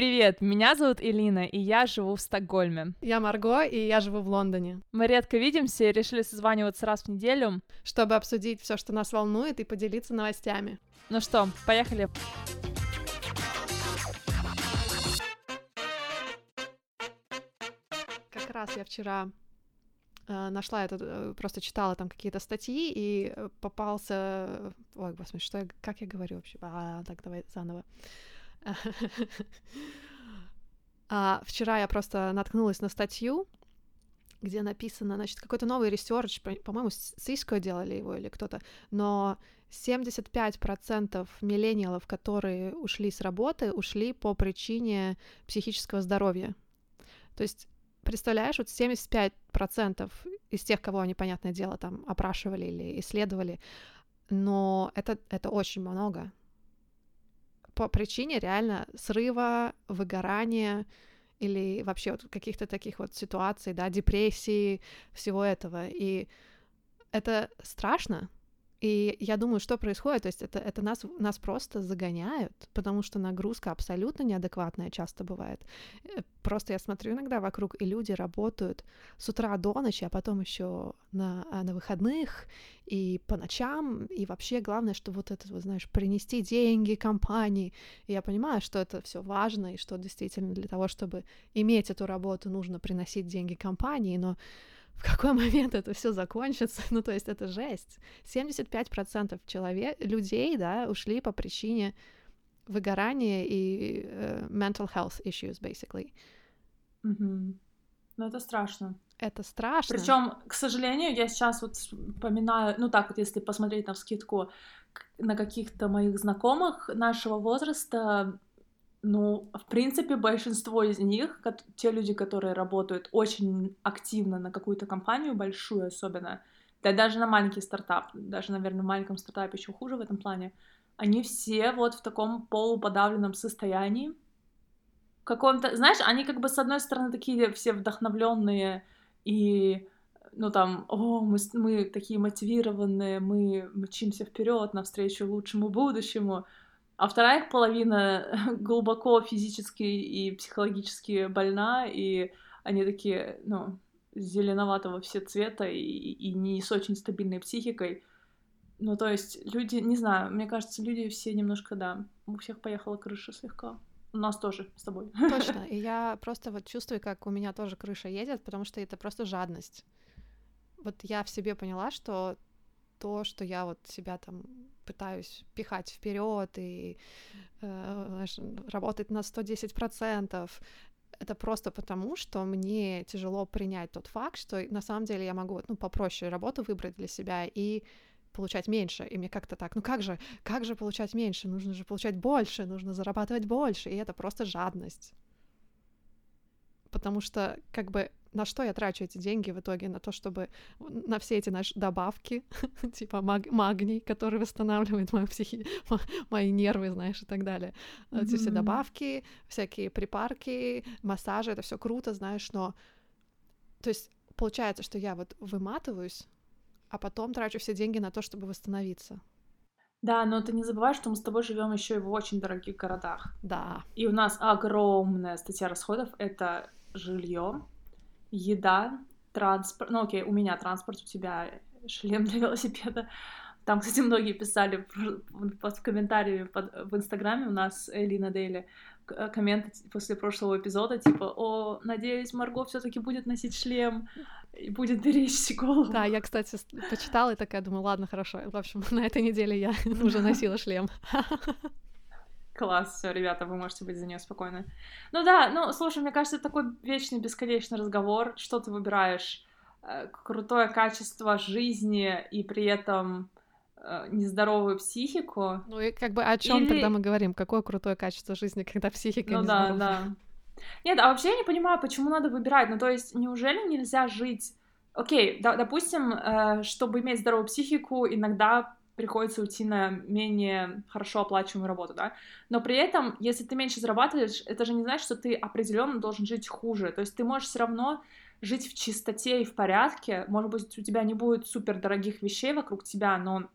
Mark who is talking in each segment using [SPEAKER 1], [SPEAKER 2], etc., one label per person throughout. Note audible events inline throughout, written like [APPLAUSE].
[SPEAKER 1] Привет, меня зовут Элина, и я живу в Стокгольме.
[SPEAKER 2] Я Марго, и я живу в Лондоне.
[SPEAKER 1] Мы редко видимся и решили созваниваться раз в неделю,
[SPEAKER 2] чтобы обсудить все, что нас волнует, и поделиться новостями.
[SPEAKER 1] Ну что, поехали.
[SPEAKER 2] Как раз я вчера э, нашла это, э, просто читала там какие-то статьи и э, попался... Ой, господи, что я, как я говорю вообще? А, так, давай заново. А, вчера я просто наткнулась на статью, где написано, значит, какой-то новый research, по-моему, Cisco делали его или кто-то, но 75% миллениалов, которые ушли с работы, ушли по причине психического здоровья. То есть, представляешь, вот 75% из тех, кого они, понятное дело, там опрашивали или исследовали, но это, это очень много по причине реально срыва, выгорания или вообще вот каких-то таких вот ситуаций, да, депрессии, всего этого. И это страшно, и я думаю, что происходит, то есть это, это нас, нас просто загоняют, потому что нагрузка абсолютно неадекватная часто бывает. Э, просто я смотрю иногда вокруг, и люди работают с утра до ночи, а потом еще на, а, на выходных и по ночам, и вообще главное, что вот это, вот, знаешь, принести деньги компании. И я понимаю, что это все важно, и что действительно для того, чтобы иметь эту работу, нужно приносить деньги компании, но в какой [LAUGHS] момент это все закончится. Ну, то есть это жесть. 75% человек, людей, да, ушли по причине выгорания и uh, mental health issues, basically.
[SPEAKER 1] Mm-hmm. Ну, это страшно.
[SPEAKER 2] Это страшно.
[SPEAKER 1] Причем, к сожалению, я сейчас вот вспоминаю, ну так вот, если посмотреть на вскидку на каких-то моих знакомых нашего возраста, ну, в принципе, большинство из них, те люди, которые работают очень активно на какую-то компанию, большую особенно, да даже на маленький стартап, даже, наверное, в маленьком стартапе еще хуже в этом плане, они все вот в таком полуподавленном состоянии, каком-то, знаешь, они как бы с одной стороны такие все вдохновленные и ну там, о, мы, мы такие мотивированные, мы мчимся вперед навстречу лучшему будущему, а вторая их половина [LAUGHS] глубоко физически и психологически больна, и они такие, ну, зеленоватого все цвета и, и не с очень стабильной психикой. Ну, то есть люди, не знаю, мне кажется, люди все немножко, да, у всех поехала крыша слегка. У нас тоже с тобой. [LAUGHS]
[SPEAKER 2] Точно. И я просто вот чувствую, как у меня тоже крыша едет, потому что это просто жадность. Вот я в себе поняла, что то, что я вот себя там пытаюсь пихать вперед и э, работать на 110%, это просто потому, что мне тяжело принять тот факт, что на самом деле я могу ну, попроще работу выбрать для себя и получать меньше. И мне как-то так, ну как же, как же получать меньше? Нужно же получать больше, нужно зарабатывать больше. И это просто жадность. Потому что, как бы, на что я трачу эти деньги в итоге? На то, чтобы на все эти наши добавки, [LAUGHS] типа маг- магний, который восстанавливает мою психи... [LAUGHS] мои нервы, знаешь, и так далее. Mm-hmm. Эти все добавки, всякие припарки, массажи, это все круто, знаешь, но... То есть получается, что я вот выматываюсь, а потом трачу все деньги на то, чтобы восстановиться.
[SPEAKER 1] Да, но ты не забывай, что мы с тобой живем еще и в очень дорогих городах.
[SPEAKER 2] Да.
[SPEAKER 1] И у нас огромная статья расходов это жилье, еда, транспорт. Ну, окей, у меня транспорт, у тебя шлем для велосипеда. Там, кстати, многие писали в комментарии под, в Инстаграме у нас Элина Дейли э, комменты после прошлого эпизода, типа, о, надеюсь, Марго все таки будет носить шлем и будет беречь голову.
[SPEAKER 2] Да, я, кстати, почитала и такая думаю, ладно, хорошо. В общем, [LAUGHS] на этой неделе я [LAUGHS] уже носила шлем. [LAUGHS]
[SPEAKER 1] Класс, все, ребята, вы можете быть за нее спокойны. Ну да, ну слушай, мне кажется, это такой вечный, бесконечный разговор. Что ты выбираешь? Э, крутое качество жизни и при этом э, нездоровую психику.
[SPEAKER 2] Ну и как бы о чем Или... тогда мы говорим? Какое крутое качество жизни, когда психика
[SPEAKER 1] ну, нездоровая? Ну да, да. Нет, а вообще я не понимаю, почему надо выбирать. Ну то есть неужели нельзя жить... Окей, да, допустим, э, чтобы иметь здоровую психику, иногда приходится уйти на менее хорошо оплачиваемую работу, да, но при этом, если ты меньше зарабатываешь, это же не значит, что ты определенно должен жить хуже, то есть ты можешь все равно жить в чистоте и в порядке, может быть, у тебя не будет супер дорогих вещей вокруг тебя, но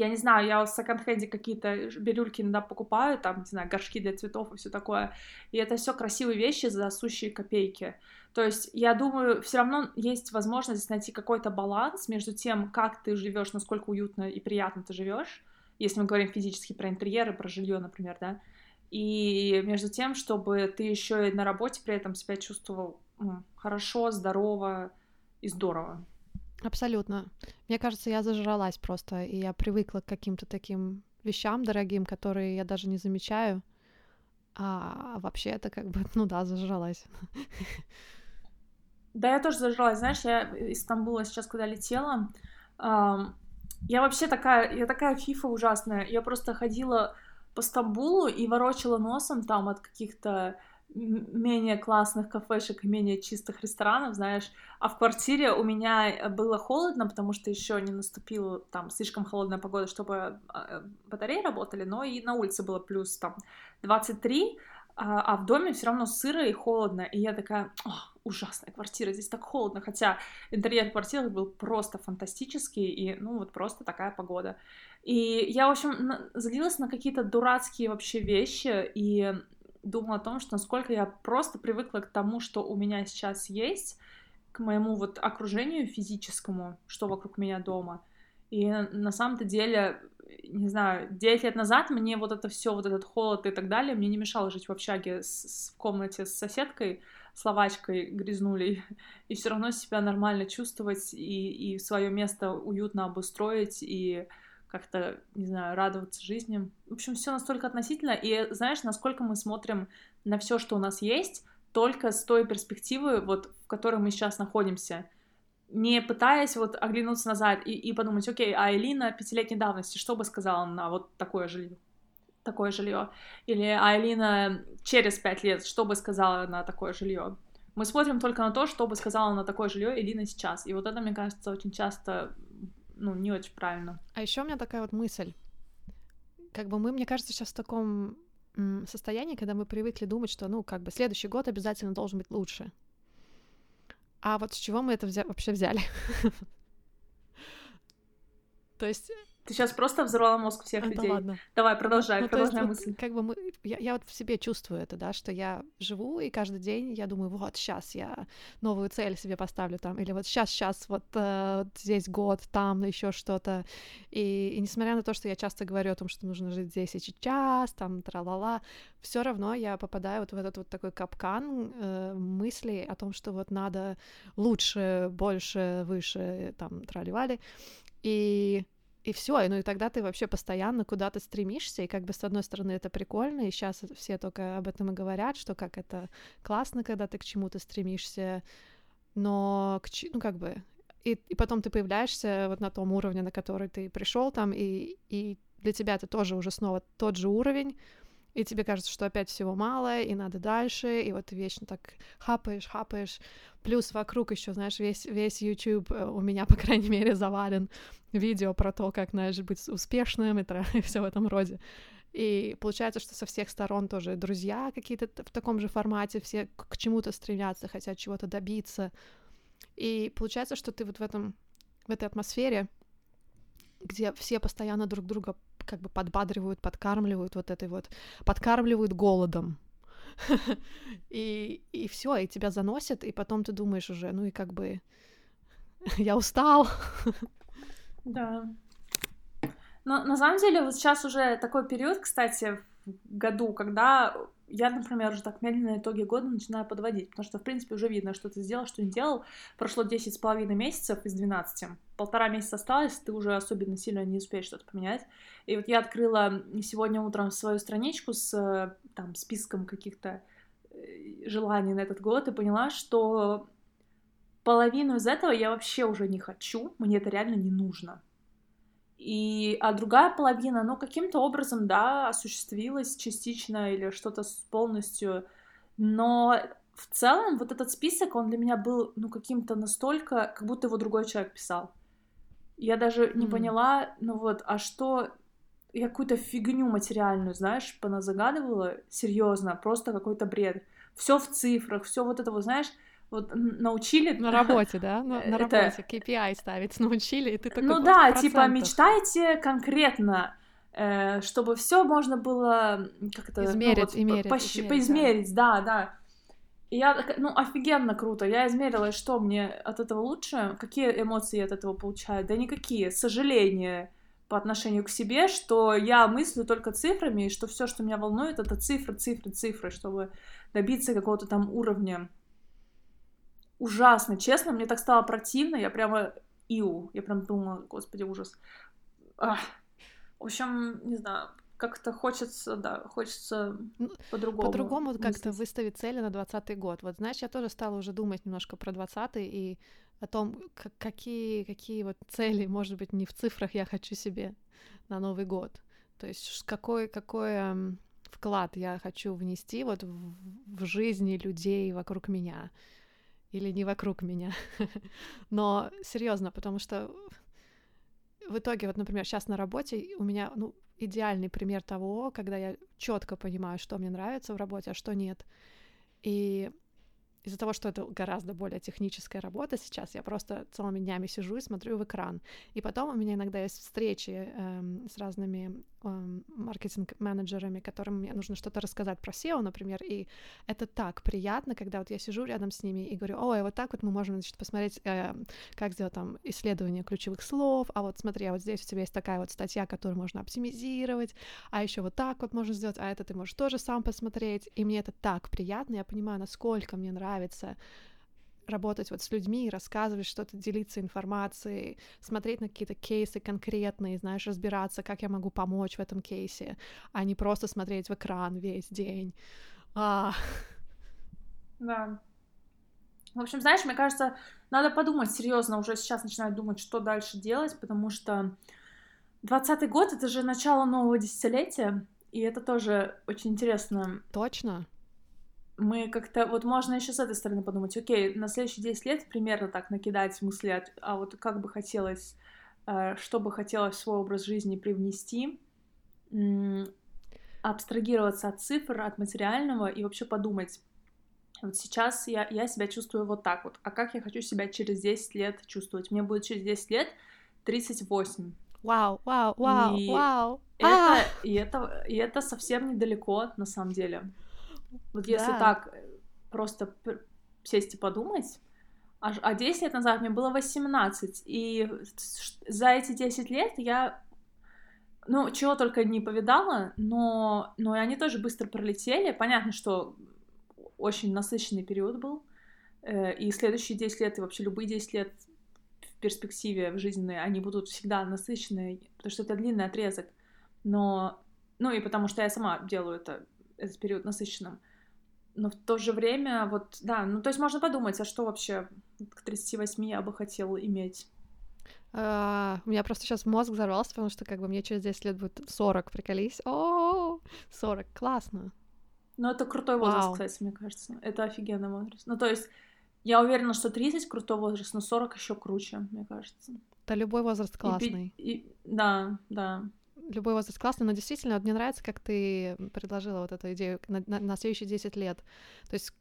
[SPEAKER 1] я не знаю, я в секонд-хенде какие-то бирюльки иногда покупаю, там, не знаю, горшки для цветов и все такое, и это все красивые вещи за сущие копейки. То есть, я думаю, все равно есть возможность найти какой-то баланс между тем, как ты живешь, насколько уютно и приятно ты живешь, если мы говорим физически про интерьеры, про жилье, например, да, и между тем, чтобы ты еще и на работе при этом себя чувствовал ну, хорошо, здорово и здорово.
[SPEAKER 2] Абсолютно. Мне кажется, я зажралась просто, и я привыкла к каким-то таким вещам дорогим, которые я даже не замечаю. А вообще это как бы, [LAUGHS] ну да, зажралась.
[SPEAKER 1] Да, я тоже зажралась. Знаешь, я из Стамбула сейчас, когда летела, я вообще такая, я такая фифа ужасная. Я просто ходила по Стамбулу и ворочала носом там от каких-то менее классных кафешек и менее чистых ресторанов, знаешь, а в квартире у меня было холодно, потому что еще не наступила там слишком холодная погода, чтобы а, батареи работали, но и на улице было плюс там 23, а, а в доме все равно сыро и холодно, и я такая, ужасная квартира, здесь так холодно, хотя интерьер квартиры был просто фантастический, и ну вот просто такая погода. И я, в общем, злилась на какие-то дурацкие вообще вещи, и думала о том, что насколько я просто привыкла к тому, что у меня сейчас есть, к моему вот окружению физическому, что вокруг меня дома. И на самом-то деле, не знаю, 9 лет назад мне вот это все, вот этот холод и так далее, мне не мешало жить в общаге с, с, в комнате с соседкой, словачкой грязнулей, [LAUGHS] и все равно себя нормально чувствовать и, и свое место уютно обустроить, и как-то, не знаю, радоваться жизни. В общем, все настолько относительно. И знаешь, насколько мы смотрим на все, что у нас есть, только с той перспективы, вот, в которой мы сейчас находимся. Не пытаясь вот оглянуться назад и, и подумать, окей, а Элина пятилетней давности что бы сказала на вот такое жилье? такое жилье. Или а Элина через пять лет, что бы сказала на такое жилье. Мы смотрим только на то, что бы сказала на такое жилье Элина сейчас. И вот это, мне кажется, очень часто ну, не очень правильно.
[SPEAKER 2] А еще у меня такая вот мысль. Как бы мы, мне кажется, сейчас в таком состоянии, когда мы привыкли думать, что, ну, как бы следующий год обязательно должен быть лучше. А вот с чего мы это взя- вообще взяли? [LAUGHS] То есть
[SPEAKER 1] ты сейчас просто взорвала мозг всех а, людей. Ладно. Давай, продолжай, ну, продолжай
[SPEAKER 2] мысль. Как бы мы, я, я вот в себе чувствую это, да, что я живу, и каждый день я думаю, вот сейчас я новую цель себе поставлю там, или вот сейчас, сейчас, вот э, здесь год, там еще что-то. И, и несмотря на то, что я часто говорю о том, что нужно жить здесь и сейчас, там, тра-ла-ла, все равно я попадаю вот в этот вот такой капкан э, мыслей о том, что вот надо лучше, больше, выше, там, трали-вали. И и все, ну и тогда ты вообще постоянно куда-то стремишься, и как бы с одной стороны это прикольно, и сейчас все только об этом и говорят, что как это классно, когда ты к чему-то стремишься, но к, ну как бы и, и потом ты появляешься вот на том уровне, на который ты пришел там, и, и для тебя это тоже уже снова тот же уровень, и тебе кажется, что опять всего мало, и надо дальше, и вот ты вечно так хапаешь, хапаешь, плюс вокруг еще, знаешь, весь, весь YouTube э, у меня, [LAUGHS] по крайней мере, завален видео про то, как, знаешь, быть успешным и, [LAUGHS] и все в этом роде. И получается, что со всех сторон тоже друзья какие-то в таком же формате, все к чему-то стремятся, хотят чего-то добиться. И получается, что ты вот в этом, в этой атмосфере, где все постоянно друг друга как бы подбадривают, подкармливают вот этой вот, подкармливают голодом. [LAUGHS] И, и все, и тебя заносит, и потом ты думаешь уже, ну и как бы [LAUGHS] я устал.
[SPEAKER 1] Да. Но на самом деле вот сейчас уже такой период, кстати, в году, когда я, например, уже так медленно итоги года начинаю подводить, потому что, в принципе, уже видно, что ты сделал, что не делал. Прошло 10 с половиной месяцев из 12. Полтора месяца осталось, ты уже особенно сильно не успеешь что-то поменять. И вот я открыла сегодня утром свою страничку с там, списком каких-то э, желаний на этот год и поняла, что половину из этого я вообще уже не хочу, мне это реально не нужно. И, а другая половина, ну, каким-то образом, да, осуществилась частично или что-то полностью, но в целом вот этот список, он для меня был, ну, каким-то настолько, как будто его другой человек писал. Я даже не mm. поняла, ну вот, а что, я какую-то фигню материальную, знаешь, поназагадывала, серьезно, просто какой-то бред. Все в цифрах, все вот это вот, знаешь, вот научили...
[SPEAKER 2] На работе, да? На, [LAUGHS] на это... работе KPI ставить [LAUGHS] научили, и ты такой...
[SPEAKER 1] Ну да, типа мечтайте конкретно, э, чтобы все можно было как-то...
[SPEAKER 2] Измерить, ну, вот,
[SPEAKER 1] измерить, по, измерить, поизмерить, да, да. да. И я, ну, офигенно круто. Я измерила, что мне от этого лучше, какие эмоции я от этого получаю. Да никакие. Сожаление по отношению к себе, что я мыслю только цифрами, и что все, что меня волнует, это цифры, цифры, цифры, чтобы добиться какого-то там уровня. Ужасно, честно, мне так стало противно, я прямо иу, я прям думала, господи, ужас. Ах. В общем, не знаю, как-то хочется, да, хочется ну, по-другому.
[SPEAKER 2] По-другому как-то выставить цели на двадцатый год. Вот, знаешь, я тоже стала уже думать немножко про двадцатый и о том, какие, какие вот цели, может быть, не в цифрах я хочу себе на Новый год. То есть какой, какой вклад я хочу внести вот в, в жизни людей вокруг меня или не вокруг меня. [LAUGHS] Но серьезно, потому что в итоге, вот, например, сейчас на работе у меня, ну, идеальный пример того, когда я четко понимаю, что мне нравится в работе, а что нет. И из-за того, что это гораздо более техническая работа сейчас, я просто целыми днями сижу и смотрю в экран. И потом у меня иногда есть встречи эм, с разными эм, маркетинг-менеджерами, которым мне нужно что-то рассказать про SEO, например, и это так приятно, когда вот я сижу рядом с ними и говорю, ой, вот так вот мы можем, значит, посмотреть, э, как сделать там исследование ключевых слов, а вот смотри, а вот здесь у тебя есть такая вот статья, которую можно оптимизировать, а еще вот так вот можно сделать, а это ты можешь тоже сам посмотреть, и мне это так приятно, я понимаю, насколько мне нравится нравится работать вот с людьми, рассказывать что-то, делиться информацией, смотреть на какие-то кейсы конкретные, знаешь, разбираться, как я могу помочь в этом кейсе, а не просто смотреть в экран весь день. А...
[SPEAKER 1] Да. В общем, знаешь, мне кажется, надо подумать серьезно, уже сейчас начинать думать, что дальше делать, потому что двадцатый год — это же начало нового десятилетия, и это тоже очень интересно.
[SPEAKER 2] Точно
[SPEAKER 1] мы как-то, вот можно еще с этой стороны подумать, окей, на следующие 10 лет примерно так накидать мысли, а вот как бы хотелось, э, что бы хотелось в свой образ жизни привнести, абстрагироваться от цифр, от материального и вообще подумать, вот сейчас я, я себя чувствую вот так вот, а как я хочу себя через 10 лет чувствовать? Мне будет через 10 лет 38.
[SPEAKER 2] Вау, вау, вау,
[SPEAKER 1] и
[SPEAKER 2] вау.
[SPEAKER 1] Это, а! и, это, и это совсем недалеко, на самом деле. Вот если да. так э, просто сесть и подумать, а, а 10 лет назад мне было 18, и за эти 10 лет я, ну, чего только не повидала, но, но они тоже быстро пролетели. Понятно, что очень насыщенный период был, э, и следующие 10 лет, и вообще любые 10 лет в перспективе в жизненной, они будут всегда насыщенные, потому что это длинный отрезок. Но, ну и потому что я сама делаю это этот период насыщенным. Но в то же время, вот, да, ну, то есть можно подумать, а что вообще к 38 я бы хотела иметь?
[SPEAKER 2] Uh, у меня просто сейчас мозг взорвался, потому что как бы мне через 10 лет будет 40, приколись. О, 40, классно.
[SPEAKER 1] Ну, это крутой возраст, wow. кстати, мне кажется. Это офигенный возраст. Ну, то есть, я уверена, что 30 крутой возраст, но 40 еще круче, мне кажется.
[SPEAKER 2] Да, любой возраст классный.
[SPEAKER 1] И, и, да, да
[SPEAKER 2] любой возраст классный, но действительно, вот мне нравится, как ты предложила вот эту идею на, на, на следующие 10 лет. То есть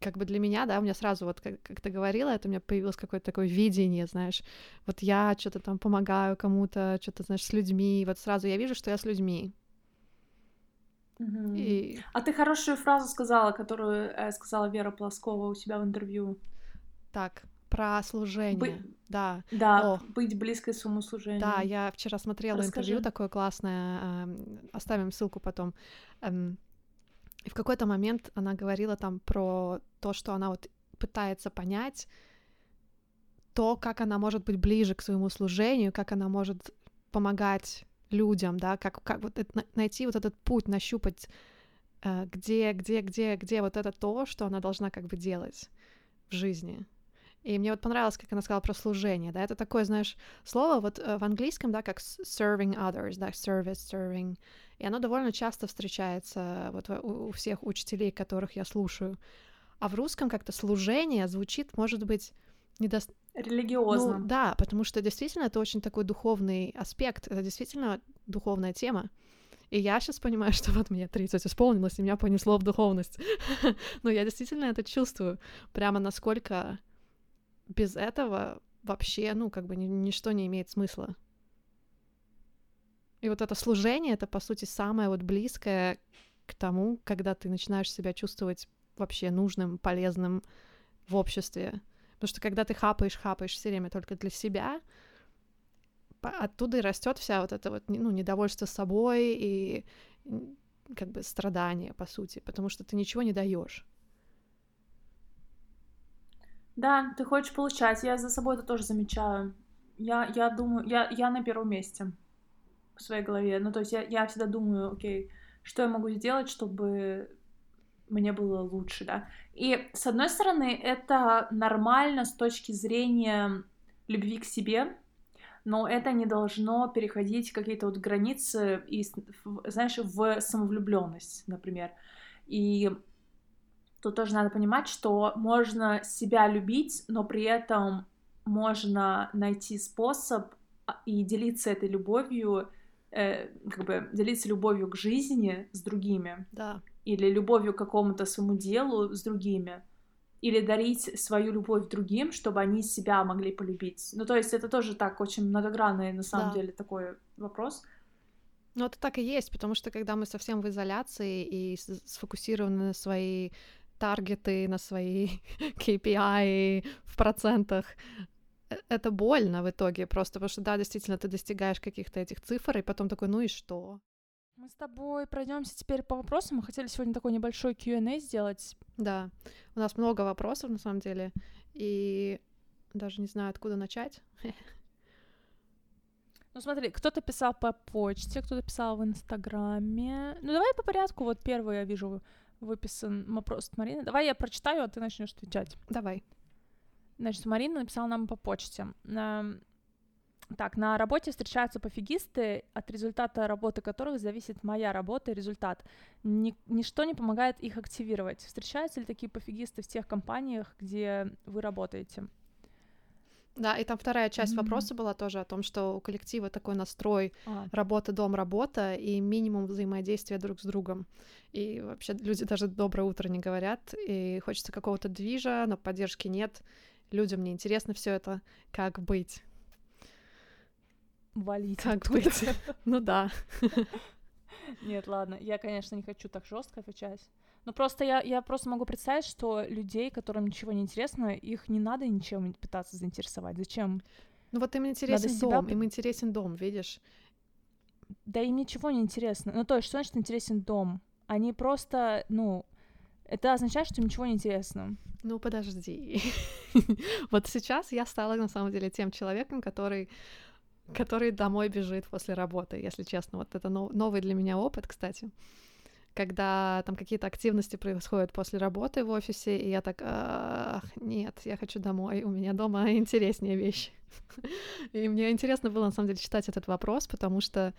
[SPEAKER 2] как бы для меня, да, у меня сразу, вот как, как ты говорила, это у меня появилось какое-то такое видение, знаешь, вот я что-то там помогаю кому-то, что-то, знаешь, с людьми, вот сразу я вижу, что я с людьми.
[SPEAKER 1] Угу. И... А ты хорошую фразу сказала, которую э, сказала Вера Плоскова у себя в интервью.
[SPEAKER 2] Так, про служение. Бы... Да.
[SPEAKER 1] Да, О. быть близкой своему служению.
[SPEAKER 2] Да, я вчера смотрела Расскажи. интервью такое классное, э, оставим ссылку потом. Эм, и в какой-то момент она говорила там про то, что она вот пытается понять то, как она может быть ближе к своему служению, как она может помогать людям, да, как, как вот это, найти вот этот путь, нащупать, э, где, где, где, где вот это то, что она должна как бы делать в жизни. И мне вот понравилось, как она сказала про служение, да, это такое, знаешь, слово вот э, в английском, да, как serving others, да, service, serving, и оно довольно часто встречается вот у всех учителей, которых я слушаю. А в русском как-то служение звучит, может быть, недостаточно...
[SPEAKER 1] Религиозно.
[SPEAKER 2] Ну, да, потому что действительно это очень такой духовный аспект, это действительно духовная тема. И я сейчас понимаю, [LAUGHS] что вот мне 30 исполнилось, и меня понесло в духовность. [LAUGHS] Но я действительно это чувствую. Прямо насколько без этого вообще, ну, как бы ничто не имеет смысла. И вот это служение, это, по сути, самое вот близкое к тому, когда ты начинаешь себя чувствовать вообще нужным, полезным в обществе. Потому что когда ты хапаешь, хапаешь все время только для себя, оттуда и растет вся вот это вот ну, недовольство собой и как бы страдание, по сути, потому что ты ничего не даешь.
[SPEAKER 1] Да, ты хочешь получать. Я за собой это тоже замечаю. Я, я думаю, я, я на первом месте в своей голове. Ну, то есть я, я всегда думаю, окей, что я могу сделать, чтобы мне было лучше, да. И, с одной стороны, это нормально с точки зрения любви к себе, но это не должно переходить какие-то вот границы, и, знаешь, в самовлюбленность, например. И тут тоже надо понимать, что можно себя любить, но при этом можно найти способ а, и делиться этой любовью, э, как бы делиться любовью к жизни с другими.
[SPEAKER 2] Да.
[SPEAKER 1] Или любовью к какому-то своему делу с другими или дарить свою любовь другим, чтобы они себя могли полюбить. Ну, то есть это тоже так очень многогранный, на самом да. деле, такой вопрос.
[SPEAKER 2] Ну, это так и есть, потому что когда мы совсем в изоляции и сфокусированы на свои таргеты, на свои [LAUGHS] KPI в процентах, э, это больно в итоге просто, потому что, да, действительно, ты достигаешь каких-то этих цифр, и потом такой, ну и что?
[SPEAKER 1] Мы с тобой пройдемся теперь по вопросам. Мы хотели сегодня такой небольшой Q&A сделать.
[SPEAKER 2] Да, у нас много вопросов на самом деле, и даже не знаю, откуда начать. [LAUGHS]
[SPEAKER 1] Ну смотри, кто-то писал по почте, кто-то писал в Инстаграме. Ну давай по порядку. Вот первый я вижу выписан вопрос от Марины. Давай я прочитаю, а ты начнешь отвечать.
[SPEAKER 2] Давай.
[SPEAKER 1] Значит, Марина написала нам по почте. Так, на работе встречаются пофигисты, от результата работы которых зависит моя работа и результат. Ни, ничто не помогает их активировать. Встречаются ли такие пофигисты в тех компаниях, где вы работаете?
[SPEAKER 2] Да, и там вторая часть mm-hmm. вопроса была тоже о том, что у коллектива такой настрой а. работа, дом, работа и минимум взаимодействия друг с другом. И вообще люди даже доброе утро не говорят, и хочется какого-то движа, но поддержки нет. Людям не интересно все это, как быть
[SPEAKER 1] валить.
[SPEAKER 2] Как быть? [LAUGHS] Ну да. [LAUGHS]
[SPEAKER 1] Нет, ладно, я, конечно, не хочу так жестко отвечать. Но просто я, я просто могу представить, что людей, которым ничего не интересно, их не надо ничем пытаться заинтересовать. Зачем?
[SPEAKER 2] Ну вот им интересен надо дом, себя... им интересен дом, видишь?
[SPEAKER 1] Да им ничего не интересно. Ну то есть, что значит интересен дом? Они просто, ну, это означает, что им ничего не интересно.
[SPEAKER 2] Ну, подожди. [LAUGHS] вот сейчас я стала, на самом деле, тем человеком, который который домой бежит после работы, если честно. Вот это новый для меня опыт, кстати. Когда там какие-то активности происходят после работы в офисе, и я так, ах, нет, я хочу домой, у меня дома интереснее вещи. [LAUGHS] И мне интересно было, на самом деле, читать этот вопрос, потому что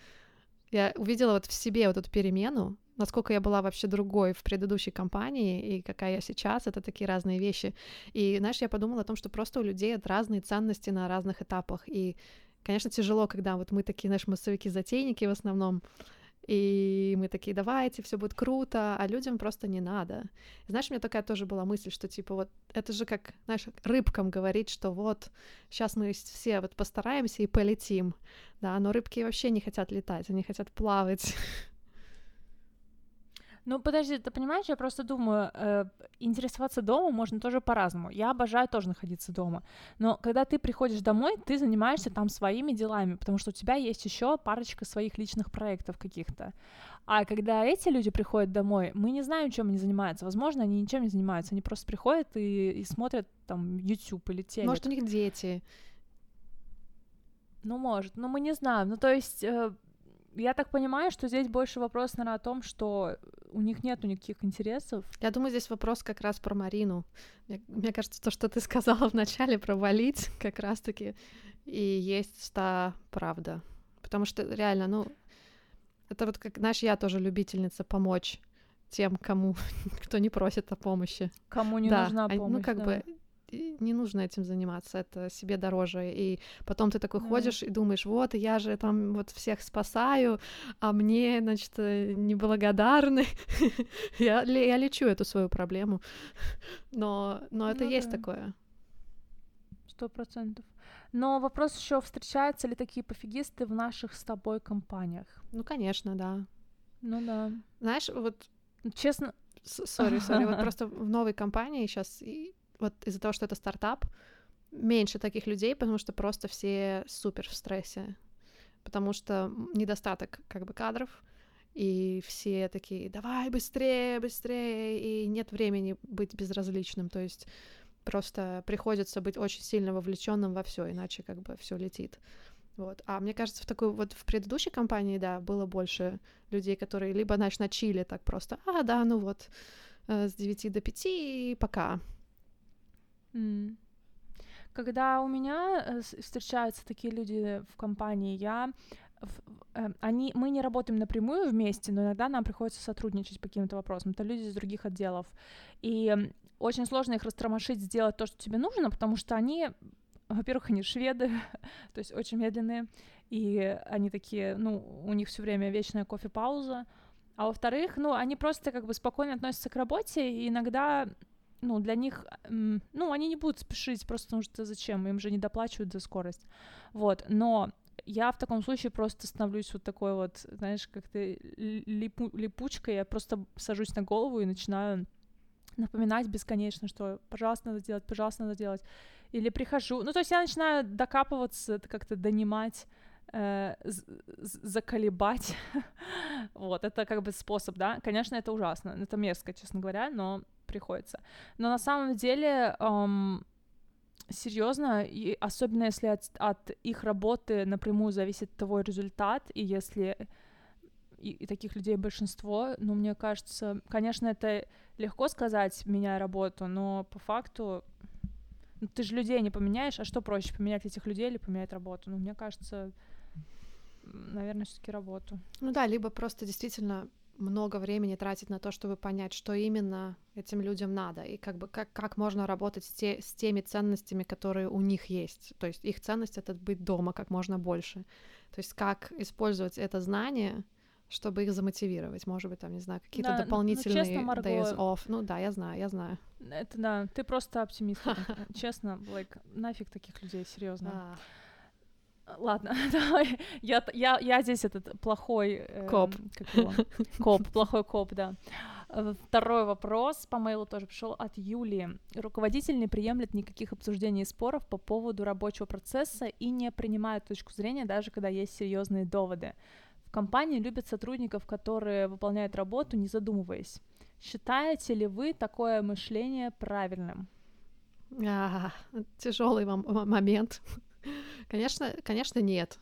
[SPEAKER 2] я увидела вот в себе вот эту перемену, насколько я была вообще другой в предыдущей компании и какая я сейчас, это такие разные вещи. И, знаешь, я подумала о том, что просто у людей разные ценности на разных этапах, и Конечно, тяжело, когда вот мы такие, знаешь, массовики-затейники в основном, и мы такие, давайте, все будет круто, а людям просто не надо. знаешь, у меня такая тоже была мысль, что типа вот это же как, знаешь, рыбкам говорить, что вот сейчас мы все вот постараемся и полетим, да, но рыбки вообще не хотят летать, они хотят плавать. [LAUGHS]
[SPEAKER 1] Ну, подожди, ты понимаешь, я просто думаю, э, интересоваться домом можно тоже по-разному. Я обожаю тоже находиться дома. Но когда ты приходишь домой, ты занимаешься там своими делами, потому что у тебя есть еще парочка своих личных проектов каких-то. А когда эти люди приходят домой, мы не знаем, чем они занимаются. Возможно, они ничем не занимаются. Они просто приходят и, и смотрят там YouTube или телек.
[SPEAKER 2] Может, у них дети.
[SPEAKER 1] Ну, может. Но мы не знаем. Ну, то есть... Э, я так понимаю, что здесь больше вопрос, наверное, о том, что у них нету никаких интересов.
[SPEAKER 2] Я думаю, здесь вопрос как раз про Марину. Мне, мне кажется, то, что ты сказала [LAUGHS] вначале про валить, как раз-таки и есть та правда. Потому что реально, ну, это вот как, знаешь, я тоже любительница помочь тем, кому, [LAUGHS] кто не просит о помощи.
[SPEAKER 1] Кому не да, нужна помощь,
[SPEAKER 2] Ну, как
[SPEAKER 1] да.
[SPEAKER 2] бы не нужно этим заниматься, это себе дороже. И потом ты такой да. ходишь и думаешь, вот, я же там вот всех спасаю, а мне, значит, э, неблагодарны. [LAUGHS] я, я лечу эту свою проблему. Но, но это ну, есть да. такое.
[SPEAKER 1] Сто процентов. Но вопрос еще, встречаются ли такие пофигисты в наших с тобой компаниях?
[SPEAKER 2] Ну, конечно, да.
[SPEAKER 1] Ну да.
[SPEAKER 2] Знаешь, вот...
[SPEAKER 1] Честно...
[SPEAKER 2] Sorry, sorry, вот [LAUGHS] просто в новой компании сейчас, вот из-за того, что это стартап, меньше таких людей, потому что просто все супер в стрессе, потому что недостаток как бы кадров, и все такие, давай быстрее, быстрее, и нет времени быть безразличным, то есть просто приходится быть очень сильно вовлеченным во все, иначе как бы все летит. Вот. А мне кажется, в такой вот в предыдущей компании, да, было больше людей, которые либо, знаешь, на чили так просто, а, да, ну вот, э, с 9 до 5 и пока.
[SPEAKER 1] Когда у меня э, встречаются такие люди в компании, я э, они, мы не работаем напрямую вместе, но иногда нам приходится сотрудничать по каким-то вопросам. Это люди из других отделов. И очень сложно их растормошить, сделать то, что тебе нужно, потому что они, во-первых, они шведы, [LAUGHS] то есть очень медленные, и они такие, ну, у них все время вечная кофе-пауза, а во-вторых, ну, они просто как бы спокойно относятся к работе, и иногда, ну, для них, ну, они не будут спешить, просто потому что зачем, им же не доплачивают за скорость, вот, но я в таком случае просто становлюсь вот такой вот, знаешь, как-то липу липучкой, я просто сажусь на голову и начинаю напоминать бесконечно, что пожалуйста, надо делать, пожалуйста, надо делать. Или прихожу. Ну, то есть я начинаю докапываться, как-то донимать, заколебать. [LAUGHS] вот, это как бы способ, да. Конечно, это ужасно, это мерзко, честно говоря, но приходится. Но на самом деле, эм, серьезно, и особенно если от, от их работы напрямую зависит твой результат, и если и, и таких людей большинство, ну, мне кажется, конечно, это легко сказать, меняя работу, но по факту ну, ты же людей не поменяешь, а что проще, поменять этих людей или поменять работу? Ну, мне кажется, наверное, все таки работу.
[SPEAKER 2] Ну да, либо просто действительно много времени тратить на то, чтобы понять, что именно этим людям надо, и как бы как, как можно работать с, те, с теми ценностями, которые у них есть. То есть их ценность — это быть дома как можно больше. То есть как использовать это знание — чтобы их замотивировать. Может быть, там, не знаю, какие-то да, ну, дополнительные ну, честно, Марго, days off. Ну да, я знаю, я знаю.
[SPEAKER 1] Это да, ты просто оптимист. [LAUGHS] Честно, like, нафиг таких людей, серьезно. Ладно, [LAUGHS] давай. Я, я, я здесь этот плохой...
[SPEAKER 2] Э, коп. [LAUGHS]
[SPEAKER 1] Коп, плохой коп, да. Второй вопрос по мейлу тоже пришел от Юлии. Руководитель не приемлет никаких обсуждений и споров по поводу рабочего процесса и не принимает точку зрения, даже когда есть серьезные доводы. Компании любят сотрудников, которые выполняют работу, не задумываясь. Считаете ли вы такое мышление правильным?
[SPEAKER 2] А, тяжелый момент. [LAUGHS] Конечно, конечно, нет.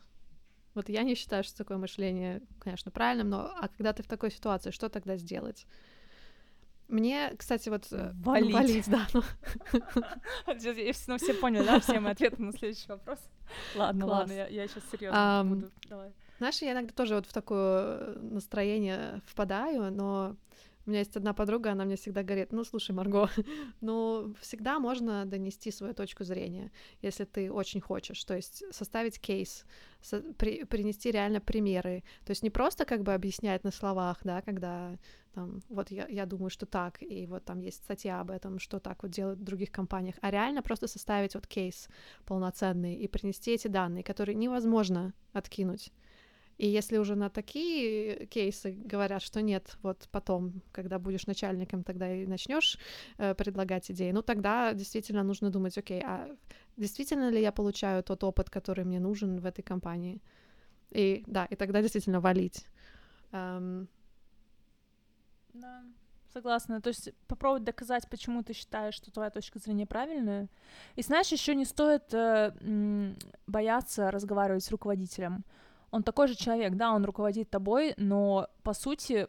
[SPEAKER 2] Вот я не считаю, что такое мышление, конечно, правильным, но а когда ты в такой ситуации, что тогда сделать? Мне, кстати, вот...
[SPEAKER 1] Э, валить.
[SPEAKER 2] Валить, да. Ну. [LAUGHS]
[SPEAKER 1] Ну, все поняли, да, все мои ответы на следующий вопрос? Ладно, ладно, я сейчас серьезно буду. Давай.
[SPEAKER 2] Знаешь, я иногда тоже вот в такое э, настроение впадаю, но у меня есть одна подруга, она мне всегда говорит, ну, слушай, Марго, [LAUGHS] ну, всегда можно донести свою точку зрения, если ты очень хочешь, то есть составить кейс, со- при- принести реально примеры, то есть не просто как бы объяснять на словах, да, когда там, вот я, я думаю, что так, и вот там есть статья об этом, что так вот делают в других компаниях, а реально просто составить вот кейс полноценный и принести эти данные, которые невозможно откинуть. И если уже на такие кейсы говорят, что нет, вот потом, когда будешь начальником, тогда и начнешь э, предлагать идеи, ну тогда действительно нужно думать, окей, а действительно ли я получаю тот опыт, который мне нужен в этой компании? И да, и тогда действительно валить. Um...
[SPEAKER 1] Да, согласна. То есть попробовать доказать, почему ты считаешь, что твоя точка зрения правильная. И знаешь, еще не стоит э, бояться разговаривать с руководителем он такой же человек, да, он руководит тобой, но по сути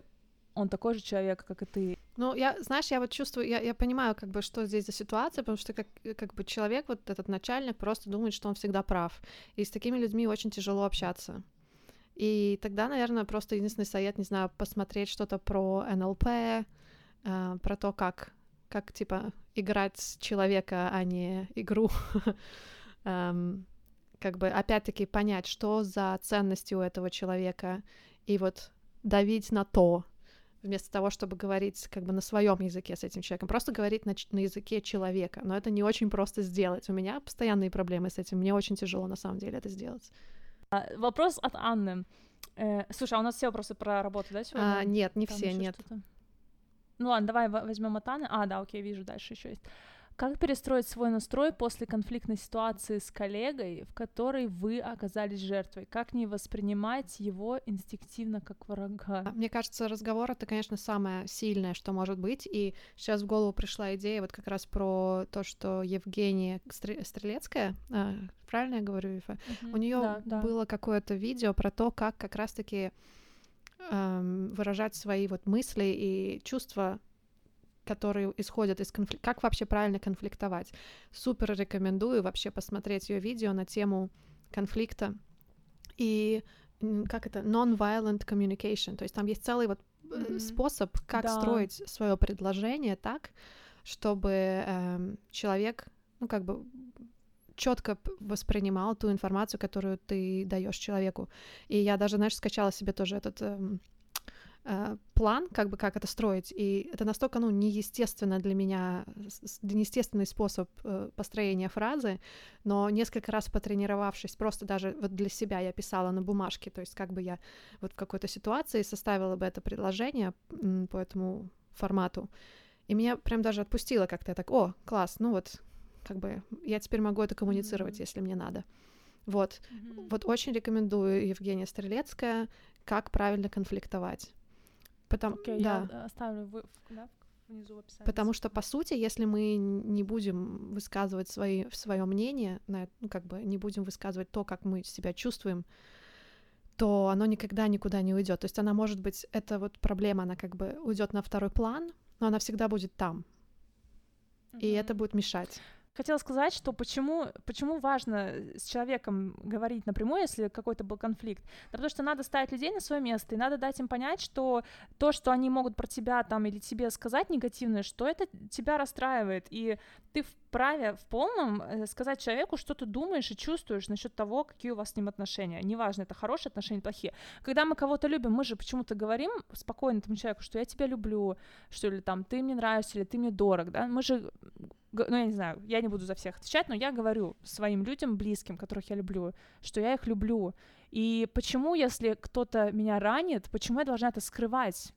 [SPEAKER 1] он такой же человек, как и ты.
[SPEAKER 2] Ну, я, знаешь, я вот чувствую, я, я понимаю, как бы, что здесь за ситуация, потому что как, как бы человек, вот этот начальник, просто думает, что он всегда прав. И с такими людьми очень тяжело общаться. И тогда, наверное, просто единственный совет, не знаю, посмотреть что-то про НЛП, э, про то, как, как, типа, играть человека, а не игру. um, [LAUGHS] как бы опять-таки понять, что за ценности у этого человека, и вот давить на то, вместо того, чтобы говорить как бы на своем языке с этим человеком, просто говорить на, на языке человека. Но это не очень просто сделать. У меня постоянные проблемы с этим. Мне очень тяжело на самом деле это сделать.
[SPEAKER 1] А, вопрос от Анны. Э, слушай, а у нас все вопросы про работу, да, сегодня?
[SPEAKER 2] А, нет, не Там все, нет.
[SPEAKER 1] Ну ладно, давай возьмем от Анны. А, да, окей, вижу, дальше еще есть. Как перестроить свой настрой после конфликтной ситуации с коллегой, в которой вы оказались жертвой? Как не воспринимать его инстинктивно как врага?
[SPEAKER 2] А, мне кажется, разговор это, конечно, самое сильное, что может быть. И сейчас в голову пришла идея вот как раз про то, что Евгения Стрелецкая, а, правильно я говорю, Ифа? Угу, У нее да, да. было какое-то видео про то, как как раз-таки эм, выражать свои вот мысли и чувства которые исходят из конфликта, как вообще правильно конфликтовать. Супер рекомендую вообще посмотреть ее видео на тему конфликта и как это non-violent communication, то есть там есть целый вот mm-hmm. способ, как да. строить свое предложение так, чтобы э, человек, ну как бы четко воспринимал ту информацию, которую ты даешь человеку. И я даже, знаешь, скачала себе тоже этот эм, Э, план, как бы как это строить, и это настолько, ну, неестественно для меня, неестественный способ э, построения фразы, но несколько раз потренировавшись, просто даже вот для себя я писала на бумажке, то есть как бы я вот в какой-то ситуации составила бы это предложение по этому формату, и меня прям даже отпустило как-то, я так, о, класс, ну вот, как бы я теперь могу это коммуницировать, mm-hmm. если мне надо. Вот, mm-hmm. вот очень рекомендую Евгения Стрелецкая, как правильно конфликтовать. Потому,
[SPEAKER 1] okay, да. я оставлю в, да, внизу в описании.
[SPEAKER 2] Потому что, по сути, если мы не будем высказывать свои, свое мнение, ну, как бы не будем высказывать то, как мы себя чувствуем, то оно никогда никуда не уйдет. То есть она может быть, эта вот проблема, она как бы уйдет на второй план, но она всегда будет там. Mm-hmm. И это будет мешать.
[SPEAKER 1] Хотела сказать, что почему, почему важно с человеком говорить напрямую, если какой-то был конфликт. Да потому что надо ставить людей на свое место, и надо дать им понять, что то, что они могут про тебя там или тебе сказать негативное, что это тебя расстраивает, и ты вправе в полном э, сказать человеку, что ты думаешь и чувствуешь насчет того, какие у вас с ним отношения. Неважно, это хорошие отношения, плохие. Когда мы кого-то любим, мы же почему-то говорим спокойно этому человеку, что я тебя люблю, что ли там ты мне нравишься, или ты мне дорог, да, мы же ну, я не знаю, я не буду за всех отвечать, но я говорю своим людям, близким, которых я люблю, что я их люблю. И почему, если кто-то меня ранит, почему я должна это скрывать?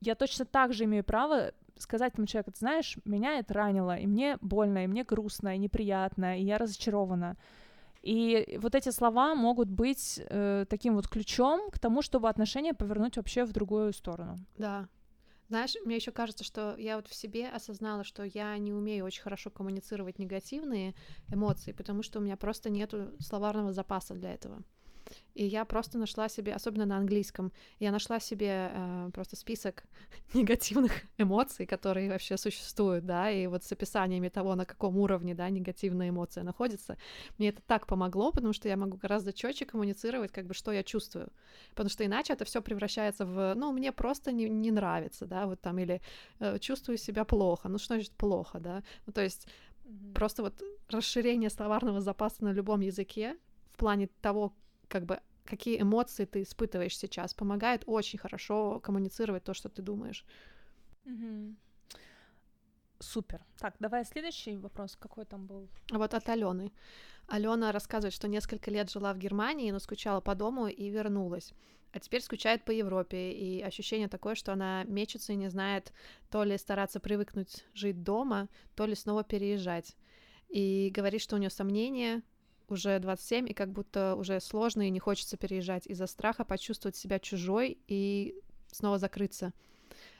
[SPEAKER 1] Я точно так же имею право сказать этому человеку, ты знаешь, меня это ранило, и мне больно, и мне грустно, и неприятно, и я разочарована. И вот эти слова могут быть э, таким вот ключом к тому, чтобы отношения повернуть вообще в другую сторону.
[SPEAKER 2] Да, знаешь, мне еще кажется, что я вот в себе осознала, что я не умею очень хорошо коммуницировать негативные эмоции, потому что у меня просто нету словарного запаса для этого. И я просто нашла себе, особенно на английском, я нашла себе э, просто список [LAUGHS] негативных эмоций, которые вообще существуют, да, и вот с описаниями того, на каком уровне, да, негативная эмоция находится. Мне это так помогло, потому что я могу гораздо четче коммуницировать, как бы, что я чувствую. Потому что иначе это все превращается в, ну, мне просто не, не нравится, да, вот там, или э, чувствую себя плохо. Ну, что значит плохо, да? Ну, то есть mm-hmm. просто вот расширение словарного запаса на любом языке в плане того, как бы какие эмоции ты испытываешь сейчас, помогает очень хорошо коммуницировать то, что ты думаешь.
[SPEAKER 1] Угу. Супер. Так, давай следующий вопрос. Какой там был?
[SPEAKER 2] Вот от Алены. Алена рассказывает, что несколько лет жила в Германии, но скучала по дому и вернулась. А теперь скучает по Европе, и ощущение такое, что она мечется и не знает то ли стараться привыкнуть жить дома, то ли снова переезжать. И говорит, что у нее сомнения, уже 27, и как будто уже сложно и не хочется переезжать из-за страха почувствовать себя чужой и снова закрыться.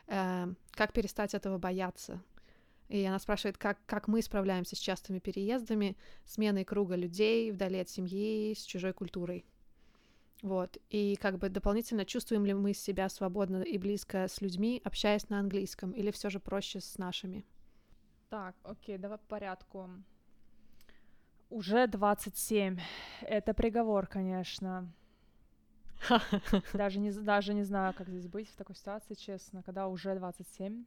[SPEAKER 2] Э, как перестать этого бояться? И она спрашивает, как, как мы справляемся с частыми переездами, сменой круга людей, вдали от семьи, с чужой культурой. Вот. И как бы дополнительно чувствуем ли мы себя свободно и близко с людьми, общаясь на английском, или все же проще с нашими?
[SPEAKER 1] Так, окей, давай по порядку. Уже 27. Это приговор, конечно. [LAUGHS] Даже не, даже не знаю, как здесь быть в такой ситуации, честно, когда уже 27.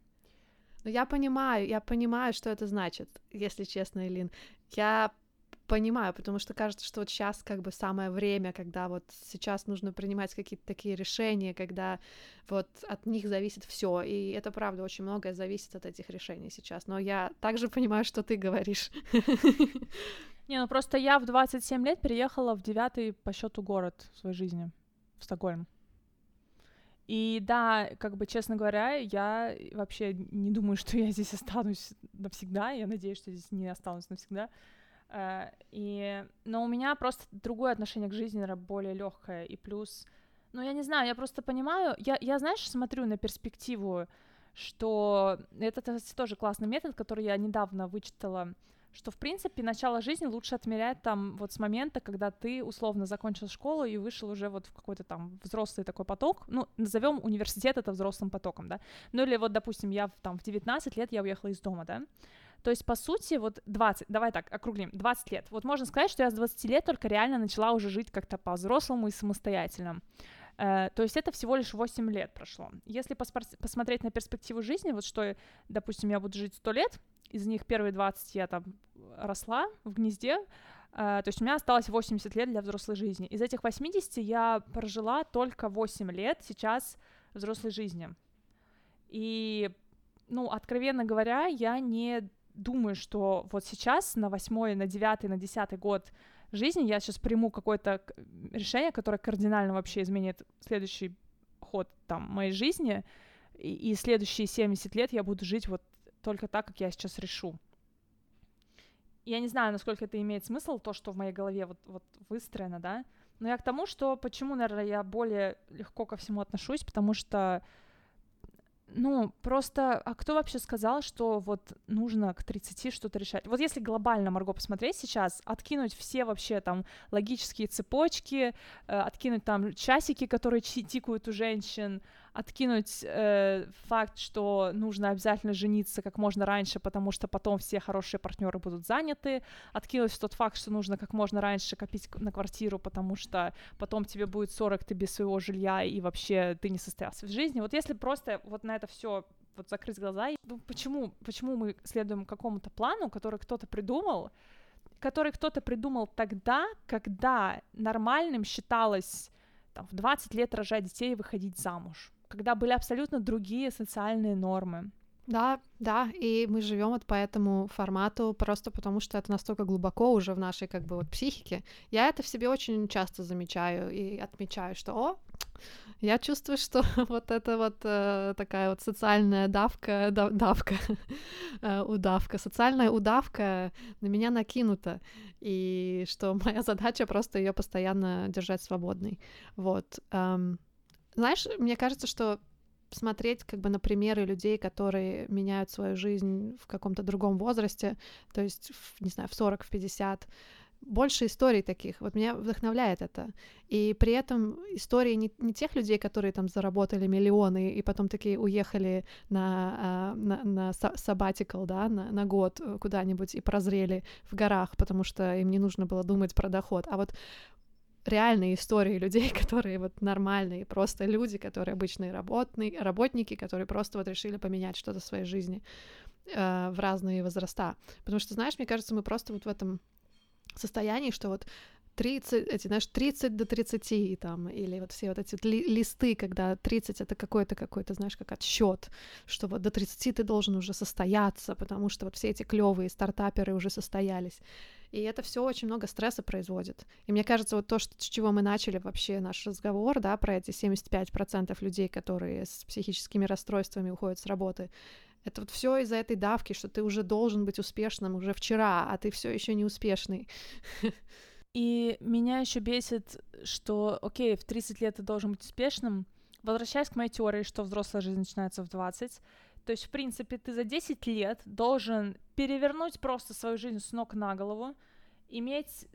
[SPEAKER 2] Ну, я понимаю, я понимаю, что это значит, если честно, Элин. Я понимаю, потому что кажется, что вот сейчас как бы самое время, когда вот сейчас нужно принимать какие-то такие решения, когда вот от них зависит все, и это правда очень многое зависит от этих решений сейчас. Но я также понимаю, что ты говоришь. [LAUGHS]
[SPEAKER 1] Не, ну просто я в 27 лет переехала в девятый по счету город в своей жизни, в Стокгольм. И да, как бы, честно говоря, я вообще не думаю, [LAUGHS] что я здесь останусь навсегда. Я надеюсь, что здесь не останусь навсегда. Э, и... Но у меня просто другое отношение к жизни, более легкое. И плюс, ну, я не знаю, я просто понимаю, я, я знаешь, смотрю на перспективу, что это, кстати, тоже классный метод, который я недавно вычитала, что, в принципе, начало жизни лучше отмерять там вот с момента, когда ты условно закончил школу и вышел уже вот в какой-то там взрослый такой поток, ну, назовем университет это взрослым потоком, да, ну или вот, допустим, я там в 19 лет я уехала из дома, да, то есть, по сути, вот 20, давай так, округлим, 20 лет. Вот можно сказать, что я с 20 лет только реально начала уже жить как-то по-взрослому и самостоятельно. Э, то есть это всего лишь 8 лет прошло. Если посмотреть на перспективу жизни, вот что, допустим, я буду жить 100 лет, из них первые 20 я там росла в гнезде, Uh, то есть у меня осталось 80 лет для взрослой жизни. Из этих 80 я прожила только 8 лет сейчас взрослой жизни. И, ну, откровенно говоря, я не думаю, что вот сейчас на восьмой, на девятый, на десятый год жизни я сейчас приму какое-то решение, которое кардинально вообще изменит следующий ход там моей жизни, и, и следующие 70 лет я буду жить вот только так, как я сейчас решу. Я не знаю, насколько это имеет смысл, то, что в моей голове вот, вот выстроено, да, но я к тому, что почему, наверное, я более легко ко всему отношусь, потому что ну, просто, а кто вообще сказал, что вот нужно к 30 что-то решать? Вот если глобально, Марго, посмотреть сейчас, откинуть все вообще там логические цепочки, э, откинуть там часики, которые тикают у женщин, откинуть э, факт, что нужно обязательно жениться как можно раньше, потому что потом все хорошие партнеры будут заняты, откинуть тот факт, что нужно как можно раньше копить на квартиру, потому что потом тебе будет 40, ты без своего жилья, и вообще ты не состоялся в жизни. Вот если просто вот на это все вот закрыть глаза, ну, почему, почему мы следуем какому-то плану, который кто-то придумал, который кто-то придумал тогда, когда нормальным считалось там, в 20 лет рожать детей и выходить замуж когда были абсолютно другие социальные нормы.
[SPEAKER 2] Да, да, и мы живем вот по этому формату просто потому, что это настолько глубоко уже в нашей как бы вот психике. Я это в себе очень часто замечаю и отмечаю, что о, я чувствую, что [LAUGHS] вот это вот э, такая вот социальная давка, дав, давка, [LAUGHS] э, удавка, социальная удавка на меня накинута, и что моя задача просто ее постоянно держать свободной. Вот. Эм, знаешь, мне кажется, что смотреть как бы на примеры людей, которые меняют свою жизнь в каком-то другом возрасте, то есть, в, не знаю, в 40, в 50, больше историй таких. Вот меня вдохновляет это. И при этом истории не, не тех людей, которые там заработали миллионы и потом такие уехали на, а, на, на sabbatical, да, на, на год куда-нибудь и прозрели в горах, потому что им не нужно было думать про доход. А вот реальные истории людей, [LAUGHS] которые вот нормальные, просто люди, которые обычные работные, работники, которые просто вот решили поменять что-то в своей жизни э, в разные возраста. Потому что, знаешь, мне кажется, мы просто вот в этом состоянии, что вот 30, эти, знаешь, 30 до 30 там, или вот все вот эти ли, листы, когда 30 это какой-то, какой-то, знаешь, как отсчет, что вот до 30 ты должен уже состояться, потому что вот все эти клевые стартаперы уже состоялись. И это все очень много стресса производит. И мне кажется, вот то, что, с чего мы начали вообще наш разговор, да, про эти 75% людей, которые с психическими расстройствами уходят с работы, это вот все из-за этой давки, что ты уже должен быть успешным уже вчера, а ты все еще не успешный. [LAUGHS]
[SPEAKER 1] И меня еще бесит, что, окей, в 30 лет ты должен быть успешным. Возвращаясь к моей теории, что взрослая жизнь начинается в 20, то есть, в принципе, ты за 10 лет должен перевернуть просто свою жизнь с ног на голову, иметь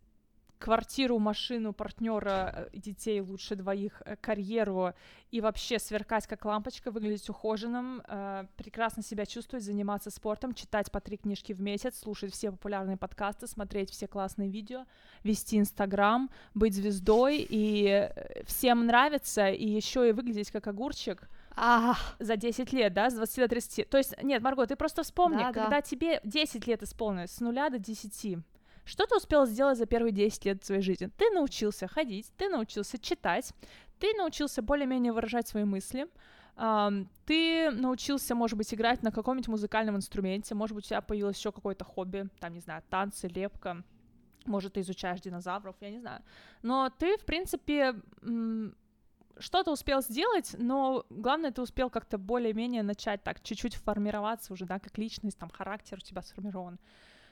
[SPEAKER 1] квартиру, машину, партнера, э, детей лучше двоих, э, карьеру и вообще сверкать как лампочка, выглядеть ухоженным, э, прекрасно себя чувствовать, заниматься спортом, читать по три книжки в месяц, слушать все популярные подкасты, смотреть все классные видео, вести Инстаграм, быть звездой и всем нравится и еще и выглядеть как огурчик.
[SPEAKER 2] А,
[SPEAKER 1] за 10 лет, да, с 20 до 30. То есть, нет, Марго, ты просто вспомни,
[SPEAKER 2] Да, да.
[SPEAKER 1] когда тебе 10 лет исполнилось, с нуля до 10, что ты успел сделать за первые 10 лет своей жизни? Ты научился ходить, ты научился читать, ты научился более-менее выражать свои мысли, ты научился, может быть, играть на каком-нибудь музыкальном инструменте, может быть, у тебя появилось еще какое-то хобби, там, не знаю, танцы, лепка, может, ты изучаешь динозавров, я не знаю. Но ты, в принципе, что-то успел сделать, но главное, ты успел как-то более-менее начать так чуть-чуть формироваться уже, да, как личность, там, характер у тебя сформирован.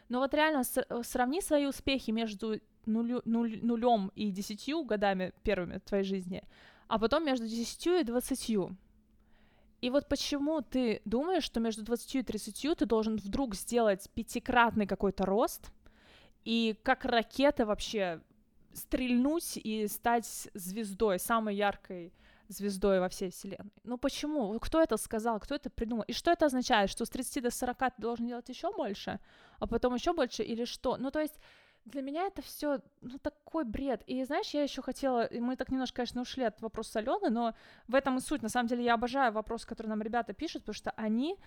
[SPEAKER 1] Но вот реально э, сравни свои успехи между нулю, нуль- нулем и десятью годами первыми твоей жизни, а потом между десятью и двадцатью. И вот почему ты думаешь, что между 20 и 30 ты должен вдруг сделать пятикратный какой-то рост, и как ракета вообще стрельнуть и стать звездой, самой яркой звездой во всей вселенной. Ну почему? Кто это сказал? Кто это придумал? И что это означает? Что с 30 до 40 ты должен делать еще больше, а потом еще больше или что? Ну то есть для меня это все ну такой бред. И знаешь, я еще хотела, и мы так немножко, конечно, ушли от вопроса Алены, но в этом и суть. На самом деле я обожаю вопросы, которые нам ребята пишут, потому что они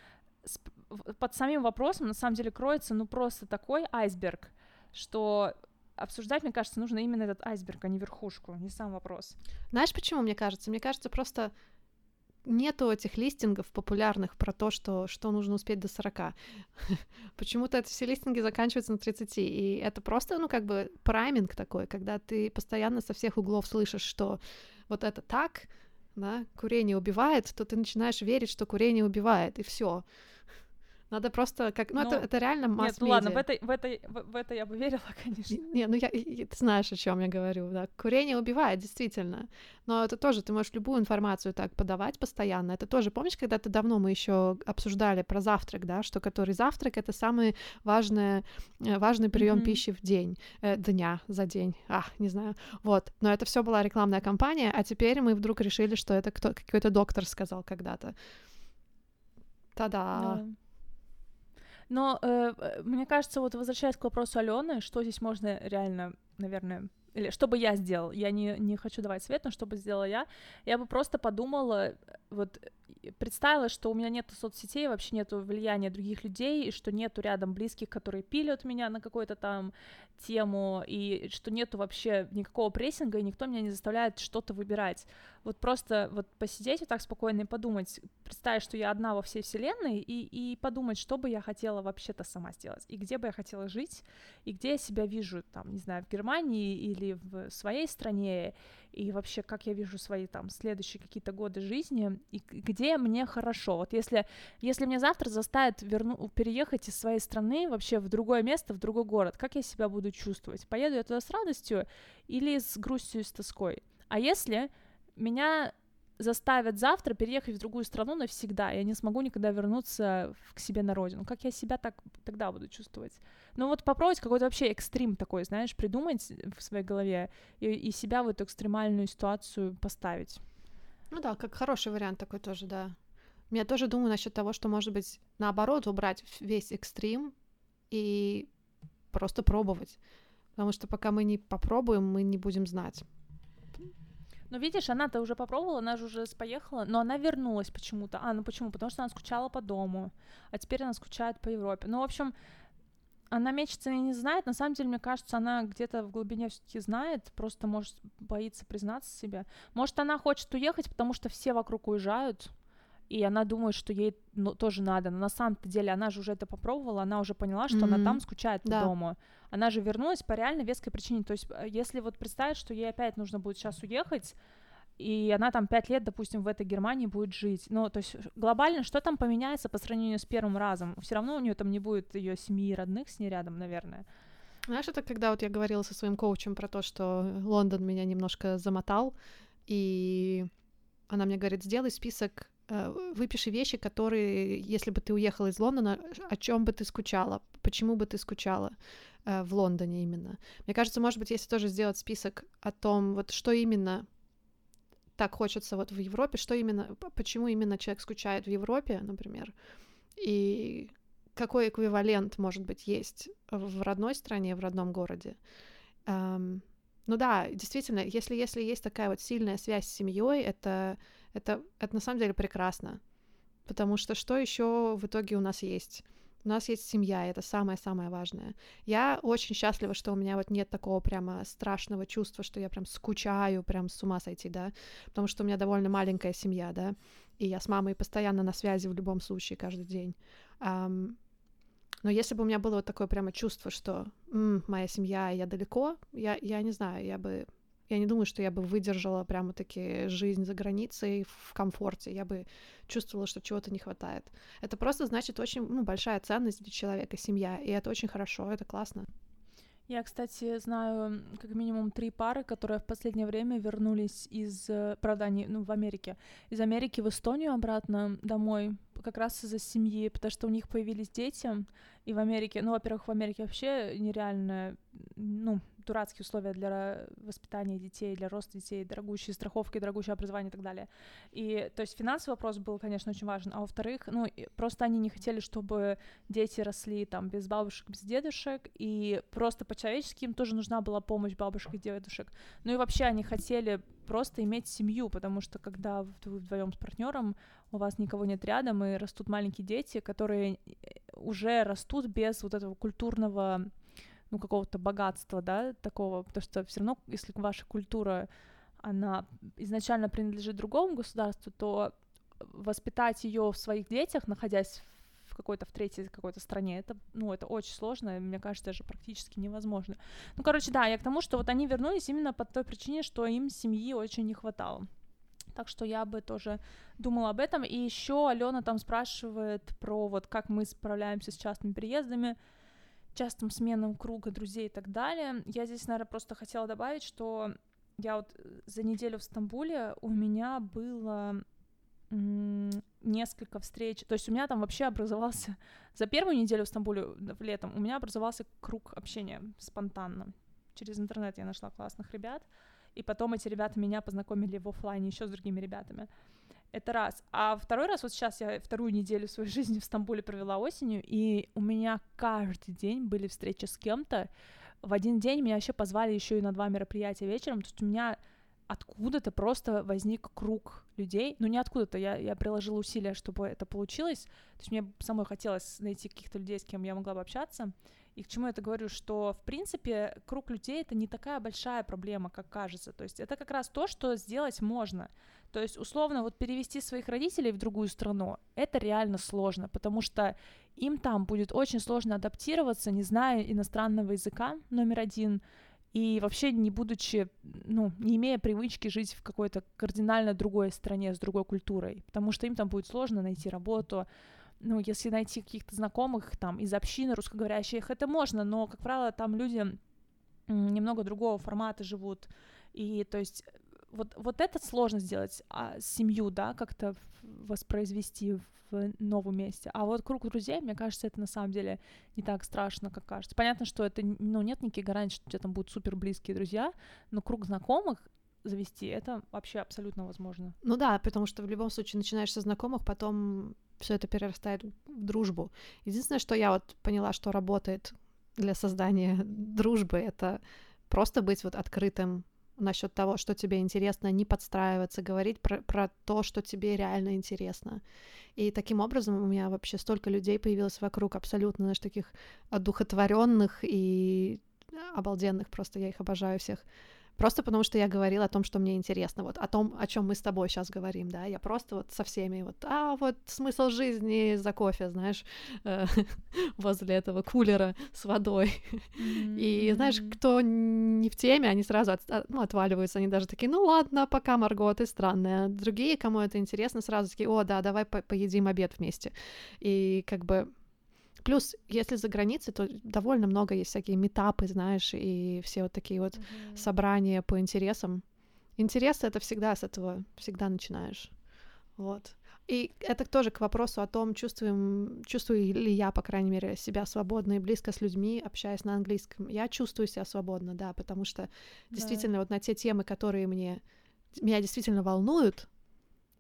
[SPEAKER 1] под самим вопросом на самом деле кроется ну просто такой айсберг, что обсуждать, мне кажется, нужно именно этот айсберг, а не верхушку, не сам вопрос.
[SPEAKER 2] Знаешь, почему, мне кажется? Мне кажется, просто нету этих листингов популярных про то, что, что нужно успеть до 40. [LAUGHS] Почему-то эти все листинги заканчиваются на 30, и это просто, ну, как бы прайминг такой, когда ты постоянно со всех углов слышишь, что вот это так, да, курение убивает, то ты начинаешь верить, что курение убивает, и все. Надо просто как... Ну, это,
[SPEAKER 1] Ну,
[SPEAKER 2] это реально масс
[SPEAKER 1] Нет, ну ладно, в этой, в, этой, в, в это я бы верила, [LAUGHS] конечно.
[SPEAKER 2] не, ну я, ты знаешь, о чем я говорю, да. Курение убивает, действительно. Но это тоже, ты можешь любую информацию так подавать постоянно. Это тоже, помнишь, когда-то давно мы еще обсуждали про завтрак, да, что который завтрак это самый важный, э, важный прием
[SPEAKER 1] Мгм.
[SPEAKER 2] пищи в день, э, дня за день, а, не знаю. Вот, но это все была рекламная кампания, а теперь мы вдруг решили, что это кто, какой-то доктор сказал когда-то. Та-да.
[SPEAKER 1] Да. Но э, э, мне кажется, вот возвращаясь к вопросу Алены, что здесь можно реально, наверное, или что бы я сделал, я не, не хочу давать совет, но что бы сделала я, я бы просто подумала, э, вот представила, что у меня нету соцсетей, вообще нету влияния других людей, и что нету рядом близких, которые пилят меня на какую-то там тему, и что нету вообще никакого прессинга, и никто меня не заставляет что-то выбирать. Вот просто вот посидеть вот так спокойно и подумать, представить, что я одна во всей вселенной, и, и подумать, что бы я хотела вообще-то сама сделать, и где бы я хотела жить, и где я себя вижу, там, не знаю, в Германии или в своей стране, и вообще, как я вижу свои там следующие какие-то годы жизни, и к- где мне хорошо. Вот если, если мне завтра заставят верну, переехать из своей страны вообще в другое место, в другой город, как я себя буду чувствовать? Поеду я туда с радостью или с грустью и с тоской? А если меня заставят завтра переехать в другую страну навсегда, я не смогу никогда вернуться к себе на родину. Как я себя так тогда буду чувствовать? Ну вот попробовать какой-то вообще экстрим такой, знаешь, придумать в своей голове и, и себя в эту экстремальную ситуацию поставить.
[SPEAKER 2] Ну да, как хороший вариант такой тоже, да. Я тоже думаю насчет того, что, может быть, наоборот, убрать весь экстрим и просто пробовать. Потому что пока мы не попробуем, мы не будем знать.
[SPEAKER 1] Но видишь, она-то уже попробовала, она же уже поехала, но она вернулась почему-то. А, ну почему? Потому что она скучала по дому, а теперь она скучает по Европе. Ну, в общем, она мечется и не знает. На самом деле, мне кажется, она где-то в глубине все-таки знает, просто может боится признаться себе. Может, она хочет уехать, потому что все вокруг уезжают, и она думает, что ей ну, тоже надо. Но на самом-то деле она же уже это попробовала, она уже поняла, что она
[SPEAKER 2] Мгм.
[SPEAKER 1] там скучает по
[SPEAKER 2] Да.
[SPEAKER 1] дому. Она же вернулась по реально веской причине. То есть, э, если вот представить, что ей опять нужно будет сейчас уехать, и она там пять лет, допустим, в этой Германии будет жить. Ну, то есть глобально что там поменяется по сравнению с первым разом? Все равно у нее там не будет ее семьи и родных с ней рядом, наверное.
[SPEAKER 2] Знаешь, это когда вот я говорила со своим коучем про то, что Лондон меня немножко замотал, и она мне говорит, сделай список, э, выпиши вещи, которые, если бы ты уехала из Лондона, о чем бы ты скучала, почему бы ты скучала э, в Лондоне именно. Мне кажется, может быть, если тоже сделать список о том, вот что именно так хочется вот в Европе, что именно, почему именно человек скучает в Европе, например, и какой эквивалент, может быть, есть в родной стране, в родном городе. Эм, ну да, действительно, если, если есть такая вот сильная связь с семьей, это, Это, это на самом деле прекрасно. Потому что что еще в итоге у нас есть? У нас есть семья, и это самое-самое важное. Я очень счастлива, что у меня вот нет такого прямо страшного чувства, что я прям скучаю, прям с ума сойти, да, потому что у меня довольно маленькая семья, да, и я с мамой постоянно на связи в любом случае каждый день. Um, но если бы у меня было вот такое прямо чувство, что м, моя семья, я далеко, я, я не знаю, я бы я не думаю, что я бы выдержала прямо таки жизнь за границей в комфорте. Я бы чувствовала, что чего-то не хватает. Это просто значит очень ну, большая ценность для человека, семья. И это очень хорошо, это классно.
[SPEAKER 1] Я, кстати, знаю как минимум три пары, которые в последнее время вернулись из, э, правда, они, ну, в Америке, из Америки в Эстонию обратно домой, как раз из-за семьи, потому что у них появились дети, и в Америке, ну, во-первых, в Америке вообще нереально, ну, дурацкие условия для воспитания детей, для роста детей, дорогущие страховки, дорогущее образование и так далее. И, то есть, финансовый вопрос был, конечно, очень важен, а во-вторых, ну, просто они не хотели, чтобы дети росли там без бабушек, без дедушек, и просто по-человечески им тоже нужна была помощь бабушек и дедушек. Ну и вообще они хотели просто иметь семью, потому что когда вы вдвоем с партнером, у вас никого нет рядом, и растут маленькие дети, которые уже растут без вот этого культурного ну, какого-то богатства, да, такого, потому что все равно, если ваша культура, она изначально принадлежит другому государству, то воспитать ее в своих детях, находясь в какой-то в третьей какой-то стране, это, ну, это очень сложно, мне кажется, даже практически невозможно. Ну, короче, да, я к тому, что вот они вернулись именно по той причине, что им семьи очень не хватало. Так что я бы тоже думала об этом. И еще Алена там спрашивает про вот как мы справляемся с частными переездами частым сменам круга друзей и так далее. Я здесь, наверное, просто хотела добавить, что я вот э, за неделю в Стамбуле у меня было несколько встреч. То есть у меня там вообще образовался... За первую неделю в Стамбуле в летом у меня образовался круг общения спонтанно. Через интернет я нашла классных ребят, и потом эти ребята меня познакомили в офлайне еще с другими ребятами. Это раз. А второй раз, вот сейчас я вторую неделю своей [LAUGHS] жизни в Стамбуле провела осенью, и у меня каждый день были встречи с кем-то. В один день меня вообще позвали еще и на два мероприятия вечером. То есть у меня откуда-то просто возник круг людей. Ну, не откуда-то, я, я приложила усилия, чтобы это получилось. То есть мне самой хотелось найти каких-то людей, с кем я могла бы общаться. И к чему я это говорю, что, в принципе, круг людей — это не такая большая проблема, как кажется. То есть это как раз то, что сделать можно. То есть, условно, вот перевести своих родителей в другую страну, это реально сложно, потому что им там будет очень сложно адаптироваться, не зная иностранного языка, номер один, и вообще не будучи, ну, не имея привычки жить в какой-то кардинально другой стране с другой культурой, потому что им там будет сложно найти работу, ну, если найти каких-то знакомых там из общины русскоговорящих, это можно, но, как правило, там люди немного другого формата живут, и, то есть, вот, вот это сложно сделать, а семью, да, как-то воспроизвести в новом месте. А вот круг друзей, мне кажется, это на самом деле не так страшно, как кажется. Понятно, что это, ну, нет никаких гарантий, что у тебя там будут супер близкие друзья, но круг знакомых завести, это вообще абсолютно возможно.
[SPEAKER 2] Ну да, потому что в любом случае начинаешь со знакомых, потом все это перерастает в дружбу. Единственное, что я вот поняла, что работает для создания [LAUGHS] дружбы, это просто быть вот открытым насчет того, что тебе интересно, не подстраиваться, говорить про, про то, что тебе реально интересно. И таким образом у меня вообще столько людей появилось вокруг, абсолютно, знаешь, таких одухотворенных и обалденных, просто я их обожаю всех. Просто потому что я говорила о том, что мне интересно, вот о том, о чем мы с тобой сейчас говорим, да, я просто вот со всеми вот, а вот смысл жизни за кофе, знаешь, э, [LAUGHS] возле этого кулера с водой. И знаешь, кто не в теме, они сразу от, ну, отваливаются, они даже такие, ну ладно, пока, Марго, ты странная. Другие, кому это интересно, сразу такие, о, да, давай по поедим обед вместе. И как бы Плюс, если за границей, то довольно много есть всякие метапы, знаешь, и все вот такие вот mm-hmm. собрания по интересам. Интересы — это всегда с этого, всегда начинаешь. Вот. И это тоже к вопросу о том, чувствуем, чувствую ли я, по крайней мере, себя свободно и близко с людьми, общаясь на английском. Я чувствую себя свободно, да, потому что да. действительно вот на те темы, которые мне меня действительно волнуют,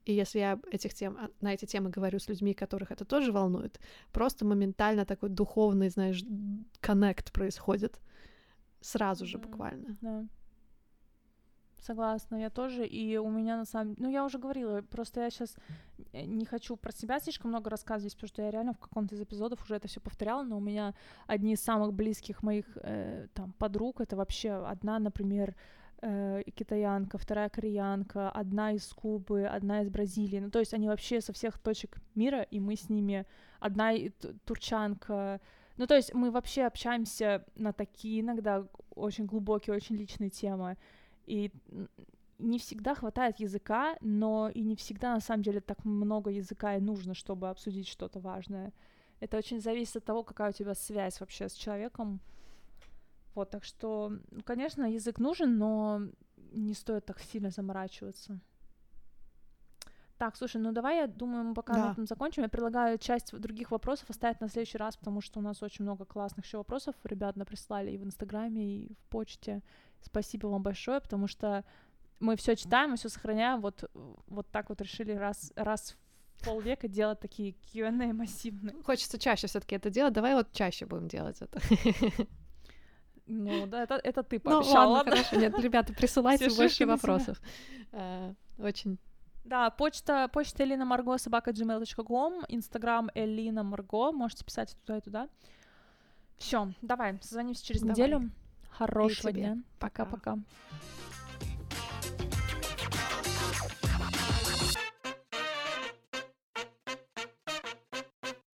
[SPEAKER 2] и если я этих тем, а, на эти темы говорю с людьми, которых это тоже волнует, просто моментально такой духовный, знаешь, коннект происходит сразу же буквально.
[SPEAKER 1] Да. Согласна, я тоже, и у меня на самом ну, я уже говорила, просто я сейчас не хочу про себя слишком много рассказывать, потому что я реально в каком-то из эпизодов уже это все повторяла, но у меня одни из самых близких моих э, там подруг, это вообще одна, например, э, китаянка, вторая кореянка, одна из Кубы, одна из Бразилии, ну, то есть они вообще со всех точек мира, и мы с ними, одна турчанка, ну, то есть мы вообще общаемся на такие иногда очень глубокие, очень личные темы. И не всегда хватает языка, но и не всегда на самом деле так много языка и нужно, чтобы обсудить что-то важное. Это очень зависит от того, какая у тебя связь вообще с человеком. Вот, так что, конечно, язык нужен, но не стоит так сильно заморачиваться. Так, слушай, ну давай, я думаю, мы пока да. на этом закончим. Я предлагаю часть других вопросов оставить на следующий раз, потому что у нас очень много классных еще вопросов ребят прислали и в Инстаграме, и в почте. Спасибо вам большое, потому что мы все читаем и все сохраняем. Вот, вот так вот решили раз, раз в полвека делать такие Q&A массивные.
[SPEAKER 2] Хочется чаще все-таки это делать. Давай вот чаще будем делать это. [LAUGHS]
[SPEAKER 1] Ну, да, это, это ты пообещала. Ну,
[SPEAKER 2] ладно, хорошо. Нет, ребята, присылайте больше вопросов. Э, очень
[SPEAKER 1] да, почта, почта Элина Марго, собака gmail.com, инстаграм Элина Марго, можете писать туда и туда. Все, давай, созвонимся через давай. неделю. Хорошего дня. Пока-пока.